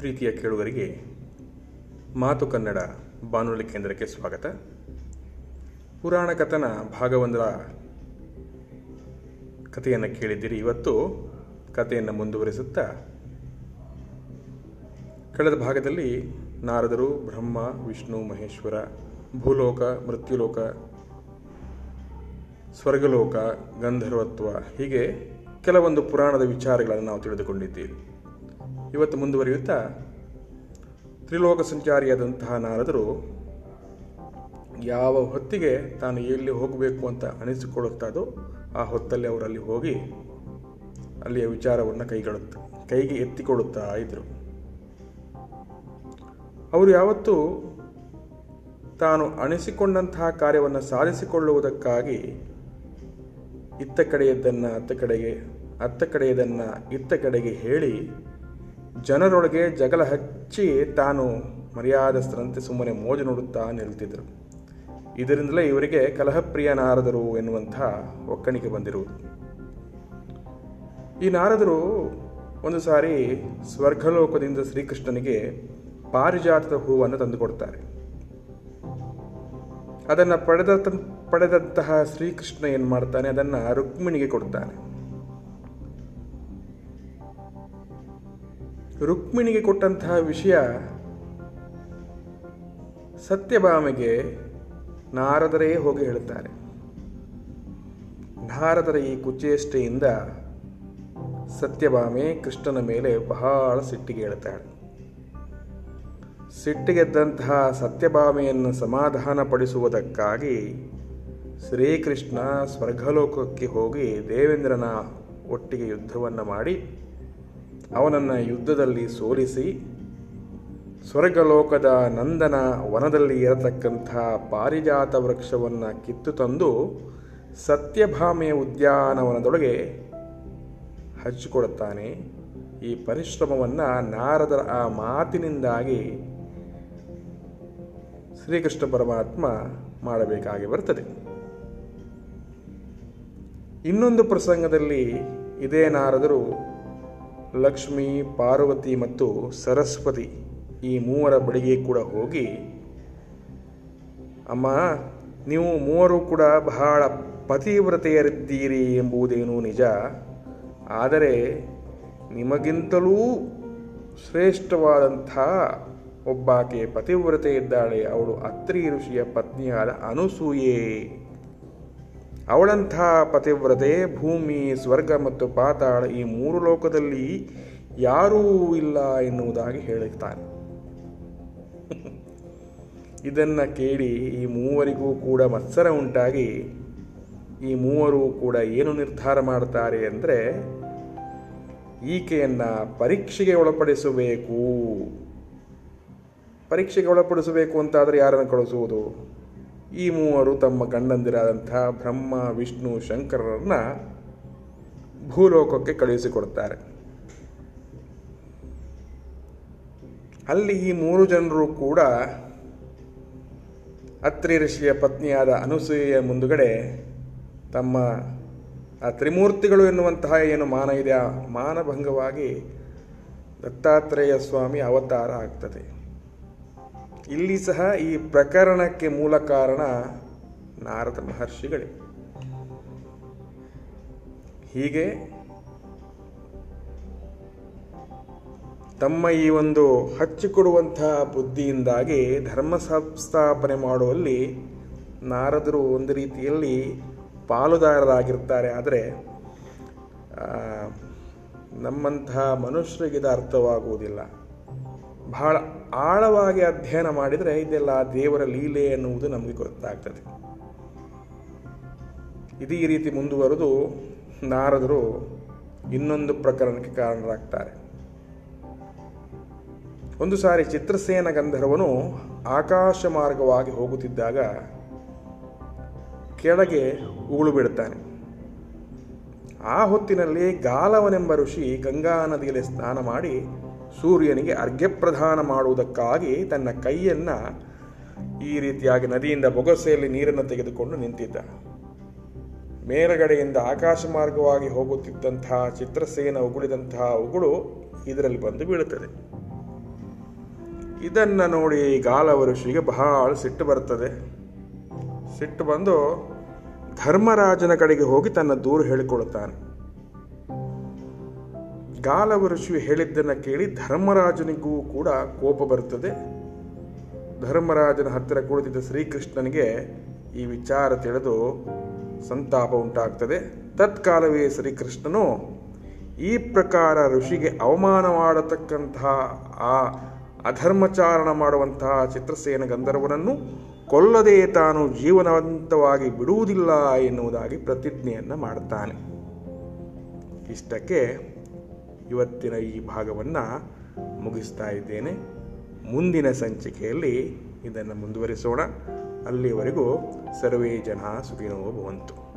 ಪ್ರೀತಿಯ ಕೇಳುಗರಿಗೆ ಮಾತು ಕನ್ನಡ ಬಾನುಲಿ ಕೇಂದ್ರಕ್ಕೆ ಸ್ವಾಗತ. ಪುರಾಣ ಕಥನ ಭಾಗವೊಂದರ ಕಥೆಯನ್ನು ಕೇಳಿದ್ದೀರಿ. ಇವತ್ತು ಕಥೆಯನ್ನು ಮುಂದುವರಿಸುತ್ತಾ ಕಳೆದ ಭಾಗದಲ್ಲಿ ನಾರದರು, ಬ್ರಹ್ಮ, ವಿಷ್ಣು, ಮಹೇಶ್ವರ, ಭೂಲೋಕ, ಮೃತ್ಯುಲೋಕ, ಸ್ವರ್ಗಲೋಕ, ಗಂಧರ್ವತ್ವ ಹೀಗೆ ಕೆಲವೊಂದು ಪುರಾಣದ ವಿಚಾರಗಳನ್ನು ನಾವು ತಿಳಿದುಕೊಂಡಿದ್ದೀವಿ. ಇವತ್ತು ಮುಂದುವರಿಯುತ್ತಾ? ತ್ರಿಲೋಕ ಸಂಚಾರಿಯಾದಂತಹ ನಾರದರು ಯಾವ ಹೊತ್ತಿಗೆ ತಾನು ಎಲ್ಲಿ ಹೋಗಬೇಕು ಅಂತ ಅನಿಸಿಕೊಳ್ಳುತ್ತದೋ ಆ ಹೊತ್ತಲ್ಲಿ ಅವರಲ್ಲಿ ಹೋಗಿ ಅಲ್ಲಿಯ ವಿಚಾರವನ್ನು ಕೈಗೊಳ್ಳುತ್ತ ಕೈಗೆ ಎತ್ತಿಕೊಳ್ಳುತ್ತಾ ಇದ್ದರು ಅವರು ಯಾವತ್ತೂ ತಾನು ಅಣಿಸಿಕೊಂಡಂತಹ ಕಾರ್ಯವನ್ನು ಸಾಧಿಸಿಕೊಳ್ಳುವುದಕ್ಕಾಗಿ ಇತ್ತ ಕಡೆಯದ್ದನ್ನು ಅತ್ತ ಕಡೆಗೆ, ಅತ್ತ ಕಡೆಯದನ್ನು ಇತ್ತ ಕಡೆಗೆ ಹೇಳಿ ಜನರೊಳಗೆ ಜಗಳ ಹಚ್ಚಿ ತಾನು ಮರ್ಯಾದಸ್ಥರಂತೆ ಸುಮ್ಮನೆ ಮೋಜು ನೋಡುತ್ತಾ ನಿಲ್ತಿದ್ದರು ಇದರಿಂದಲೇ ಇವರಿಗೆ ಕಲಹಪ್ರಿಯ ನಾರದರು ಎನ್ನುವಂಥ ಒಕ್ಕಣಿಕೆ ಬಂದಿರುವುದು. ಈ ನಾರದರು ಒಂದು ಸಾರಿ ಸ್ವರ್ಗಲೋಕದಿಂದ ಶ್ರೀಕೃಷ್ಣನಿಗೆ ಪಾರಿಜಾತದ ಹೂವನ್ನು ತಂದುಕೊಡ್ತಾರೆ. ಅದನ್ನು ಪಡೆದ ಪಡೆದಂತಹ ಶ್ರೀಕೃಷ್ಣ ಏನು ಮಾಡ್ತಾನೆ ಅದನ್ನು ರುಕ್ಮಿಣಿಗೆ ಕೊಡ್ತಾನೆ. ರುಕ್ಮಿಣಿಗೆ ಕೊಟ್ಟಂತಹ ವಿಷಯ ಸತ್ಯಭಾಮೆಗೆ ನಾರದರೇ ಹೋಗಿ ಹೇಳುತ್ತಾರೆ. ನಾರದರ ಈ ಕುಚೇಷ್ಟೆಯಿಂದ ಸತ್ಯಭಾಮೆ ಕೃಷ್ಣನ ಮೇಲೆ ಬಹಳ ಸಿಟ್ಟಿಗೆ ಹೇಳುತ್ತಾಳೆ ಸಿಟ್ಟಿಗೆದ್ದಂತಹ ಸತ್ಯಭಾಮೆಯನ್ನು ಸಮಾಧಾನಪಡಿಸುವುದಕ್ಕಾಗಿ ಶ್ರೀಕೃಷ್ಣ ಸ್ವರ್ಗಲೋಕಕ್ಕೆ ಹೋಗಿ ದೇವೇಂದ್ರನ ಒಟ್ಟಿಗೆ ಯುದ್ಧವನ್ನು ಮಾಡಿ ಅವನನ್ನು ಯುದ್ಧದಲ್ಲಿ ಸೋಲಿಸಿ ಸ್ವರ್ಗಲೋಕದ ನಂದನ ವನದಲ್ಲಿ ಇರತಕ್ಕಂಥ ಪಾರಿಜಾತ ವೃಕ್ಷವನ್ನು ಕಿತ್ತು ತಂದು ಸತ್ಯಭಾಮೆಯ ಉದ್ಯಾನವನದೊಳಗೆ ಹಚ್ಚಿಕೊಡುತ್ತಾನೆ. ಈ ಪರಿಶ್ರಮವನ್ನು ನಾರದರ ಆ ಮಾತಿನಿಂದಾಗಿ ಶ್ರೀಕೃಷ್ಣ ಪರಮಾತ್ಮ ಮಾಡಬೇಕಾಗಿ ಬರ್ತದೆ ಇನ್ನೊಂದು ಪ್ರಸಂಗದಲ್ಲಿ ಇದೇ ನಾರದರು ಲಕ್ಷ್ಮಿ, ಪಾರ್ವತಿ ಮತ್ತು ಸರಸ್ವತಿ ಈ ಮೂವರ ಬಳಿಗೆ ಕೂಡ ಹೋಗಿ, ಅಮ್ಮ, ನೀವು ಮೂವರು ಕೂಡ ಬಹಳ ಪತಿವ್ರತೆಯರಿದ್ದೀರಿ ಎಂಬುದೇನು ನಿಜ. ಆದರೆ ನಿಮಗಿಂತಲೂ ಶ್ರೇಷ್ಠವಾದಂಥ ಒಬ್ಬಾಕೆ ಪತಿವ್ರತೆ ಇದ್ದಾಳೆ. ಅವಳು ಅತ್ರಿ ಋಷಿಯ ಪತ್ನಿಯಾದ ಅನುಸೂಯೆ. ಅವಳಂಥ ಪತಿವ್ರತೆ, ಭೂಮಿ, ಸ್ವರ್ಗ ಮತ್ತು ಪಾತಾಳ ಈ ಮೂರು ಲೋಕದಲ್ಲಿ ಯಾರೂ ಇಲ್ಲ ಎನ್ನುವುದಾಗಿ ಹೇಳುತ್ತಾನೆ ಇದನ್ನು ಕೇಳಿ ಈ ಮೂವರಿಗೂ ಕೂಡ ಮತ್ಸರ ಉಂಟಾಗಿ ಈ ಮೂವರು ಕೂಡ ಏನು ನಿರ್ಧಾರ ಮಾಡ್ತಾರೆ ಅಂದರೆ ಈಕೆಯನ್ನು ಪರೀಕ್ಷೆಗೆ ಒಳಪಡಿಸಬೇಕು. ಪರೀಕ್ಷೆಗೆ ಒಳಪಡಿಸಬೇಕು ಅಂತಾದರೆ ಯಾರನ್ನು ಕಳಿಸುವುದು? ಈ ಮೂವರು ತಮ್ಮ ಗಂಡಂದಿರಾದಂಥ ಬ್ರಹ್ಮ, ವಿಷ್ಣು, ಶಂಕರರನ್ನ ಭೂಲೋಕಕ್ಕೆ ಕಳುಹಿಸಿಕೊಡ್ತಾರೆ ಅಲ್ಲಿ ಈ ಮೂರು ಜನರು ಕೂಡ ಅತ್ರಿ ಋಷಿಯ ಪತ್ನಿಯಾದ ಅನುಸೂಯೆಯ ಮುಂದುಗಡೆ ತಮ್ಮ ಆ ತ್ರಿಮೂರ್ತಿಗಳು ಎನ್ನುವಂತಹ ಏನು ಮಾನ ಇದೆ, ಆ ಮಾನಭಂಗವಾಗಿ ದತ್ತಾತ್ರೇಯ ಸ್ವಾಮಿ ಅವತಾರ ಆಗ್ತದೆ. ಇಲ್ಲಿ ಸಹ ಈ ಪ್ರಕರಣಕ್ಕೆ ಮೂಲ ಕಾರಣ ನಾರದ ಮಹರ್ಷಿಗಳೇ. ಹೀಗೆ ತಮ್ಮ ಈ ಒಂದು ಹಚ್ಚಿಕೊಡುವಂತಹ ಬುದ್ಧಿಯಿಂದಾಗಿ ಧರ್ಮ ಸಂಸ್ಥಾಪನೆ ಮಾಡುವಲ್ಲಿ ನಾರದರು ಒಂದು ರೀತಿಯಲ್ಲಿ ಪಾಲುದಾರರಾಗಿರ್ತಾರೆ. ಆದರೆ ನಮ್ಮಂತಹ ಮನುಷ್ಯರಿಗೆ ಇದು ಅರ್ಥವಾಗುವುದಿಲ್ಲ. ಬಹಳ ಆಳವಾಗಿ ಅಧ್ಯಯನ ಮಾಡಿದರೆ ಇದೆಲ್ಲ ದೇವರ ಲೀಲೆ ಎನ್ನುವುದು ನಮಗೆ ಗೊತ್ತಾಗ್ತದೆ. ಇದು ರೀತಿ ಮುಂದುವರೆದು ನಾರದರು ಇನ್ನೊಂದು ಪ್ರಕರಣಕ್ಕೆ ಕಾರಣರಾಗ್ತಾರೆ. ಒಂದು ಸಾರಿ ಚಿತ್ರಸೇನ ಗಂಧರ್ವನು ಆಕಾಶ ಮಾರ್ಗವಾಗಿ ಹೋಗುತ್ತಿದ್ದಾಗ ಕೆಳಗೆ ಉಗುಳು ಬಿಡುತ್ತಾನೆ ಆ ಹೊತ್ತಿನಲ್ಲಿ ಗಾಲವನೆಂಬ ಋಷಿ ಗಂಗಾ ನದಿಯಲ್ಲಿ ಸ್ನಾನ ಮಾಡಿ ಸೂರ್ಯನಿಗೆ ಅರ್ಘ್ಯಪ್ರದಾನ ಮಾಡುವುದಕ್ಕಾಗಿ ತನ್ನ ಕೈಯನ್ನು ಈ ರೀತಿಯಾಗಿ ನದಿಯಿಂದ ಬೊಗಸೆಯಲ್ಲಿ ನೀರನ್ನು ತೆಗೆದುಕೊಂಡು ನಿಂತಿದ್ದ. ಮೇಲಗಡೆಯಿಂದ ಆಕಾಶ ಮಾರ್ಗವಾಗಿ ಹೋಗುತ್ತಿದ್ದಂತಹ ಚಿತ್ರಸೇನ ಉಗುಳಿದಂತಹ ಉಗುಳು ಇದರಲ್ಲಿ ಬಂದು ಬೀಳುತ್ತದೆ. ಇದನ್ನು ನೋಡಿ ಗಾಲವ ಋಷಿಗೆ ಬಹಳ ಸಿಟ್ಟು ಬರುತ್ತದೆ ಸಿಟ್ಟು ಬಂದು ಧರ್ಮರಾಜನ ಕಡೆಗೆ ಹೋಗಿ ತನ್ನ ದೂರು ಹೇಳಿಕೊಳ್ಳುತ್ತಾನೆ. ಗಾಲವ ಋಷಿ ಹೇಳಿದ್ದನ್ನು ಕೇಳಿ ಧರ್ಮರಾಜನಿಗೂ ಕೂಡ ಕೋಪ ಬರುತ್ತದೆ. ಧರ್ಮರಾಜನ ಹತ್ತಿರ ಕುಳಿತಿದ್ದ ಶ್ರೀಕೃಷ್ಣನಿಗೆ ಈ ವಿಚಾರ ತಿಳಿದು ಸಂತಾಪ ಉಂಟಾಗ್ತದೆ. ತತ್ಕಾಲವೇ ಶ್ರೀಕೃಷ್ಣನು ಈ ಪ್ರಕಾರ ಋಷಿಗೆ ಅವಮಾನ ಮಾಡತಕ್ಕಂತಹ ಆ ಅಧರ್ಮಚಾರಣ ಮಾಡುವಂತಹ ಚಿತ್ರಸೇನ ಗಂಧರ್ವನನ್ನು ಕೊಲ್ಲದೆ ತಾನು ಜೀವನವಂತವಾಗಿ ಬಿಡುವುದಿಲ್ಲ ಎನ್ನುವುದಾಗಿ ಪ್ರತಿಜ್ಞೆಯನ್ನು ಮಾಡುತ್ತಾನೆ ಇಷ್ಟಕ್ಕೆ ಇವತ್ತಿನ ಈ ಭಾಗವನ್ನು ಮುಗಿಸ್ತಾ ಇದ್ದೇನೆ. ಮುಂದಿನ ಸಂಚಿಕೆಯಲ್ಲಿ ಇದನ್ನು ಮುಂದುವರಿಸೋಣ. ಅಲ್ಲಿವರೆಗೂ ಸರ್ವೇ ಜನ ಸುಖಿನೋ ಭವಂತು.